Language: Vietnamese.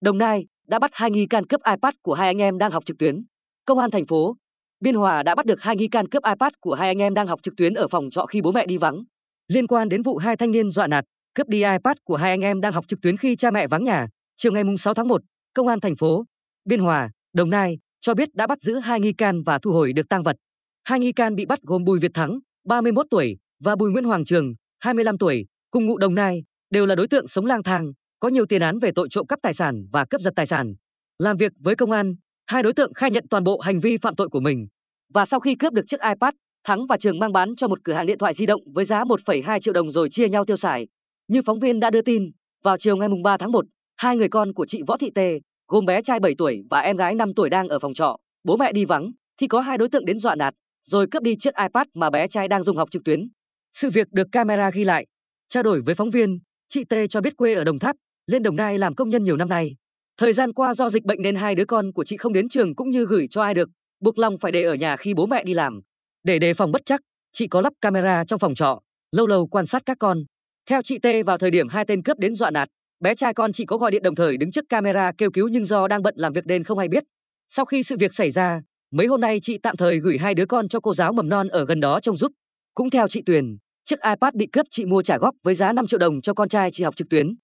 Đồng Nai đã bắt hai nghi can cướp iPad của hai anh em đang học trực tuyến. Công an thành phố Biên Hòa đã bắt được hai nghi can cướp iPad của hai anh em đang học trực tuyến ở phòng trọ khi bố mẹ đi vắng. Liên quan đến vụ hai thanh niên dọa nạt, cướp đi iPad của hai anh em đang học trực tuyến khi cha mẹ vắng nhà, chiều ngày 6 tháng 1, Công an thành phố Biên Hòa, Đồng Nai cho biết đã bắt giữ hai nghi can và thu hồi được tang vật. Hai nghi can bị bắt gồm Bùi Việt Thắng, 31 tuổi và Bùi Nguyễn Hoàng Trường, 25 tuổi, cùng ngụ Đồng Nai, đều là đối tượng sống lang thang, có nhiều tiền án về tội trộm cắp tài sản và cướp giật tài sản. Làm việc với công an, hai đối tượng khai nhận toàn bộ hành vi phạm tội của mình. Và sau khi cướp được chiếc iPad, Thắng và Trường mang bán cho một cửa hàng điện thoại di động với giá 1,2 triệu đồng rồi chia nhau tiêu xài. Như phóng viên đã đưa tin, vào chiều ngày 3 tháng 1, hai người con của chị Võ Thị Tê, gồm bé trai 7 tuổi và em gái 5 tuổi đang ở phòng trọ, bố mẹ đi vắng, thì có hai đối tượng đến dọa nạt, rồi cướp đi chiếc iPad mà bé trai đang dùng học trực tuyến. Sự việc được camera ghi lại. Trao đổi với phóng viên, chị Tê cho biết quê ở Đồng Tháp, lên Đồng Nai làm công nhân nhiều năm nay. Thời gian qua do dịch bệnh nên hai đứa con của chị không đến trường cũng như gửi cho ai được, buộc lòng phải để ở nhà khi bố mẹ đi làm. Để đề phòng bất chắc, chị có lắp camera trong phòng trọ, lâu lâu quan sát các con. Theo chị Tê vào thời điểm hai tên cướp đến dọa nạt, bé trai con chị có gọi điện đồng thời đứng trước camera kêu cứu nhưng do đang bận làm việc nên không ai biết. Sau khi sự việc xảy ra, mấy hôm nay chị tạm thời gửi hai đứa con cho cô giáo mầm non ở gần đó trông giúp. Cũng theo chị Tuyền, chiếc iPad bị cướp chị mua trả góp với giá 5 triệu đồng cho con trai chị học trực tuyến.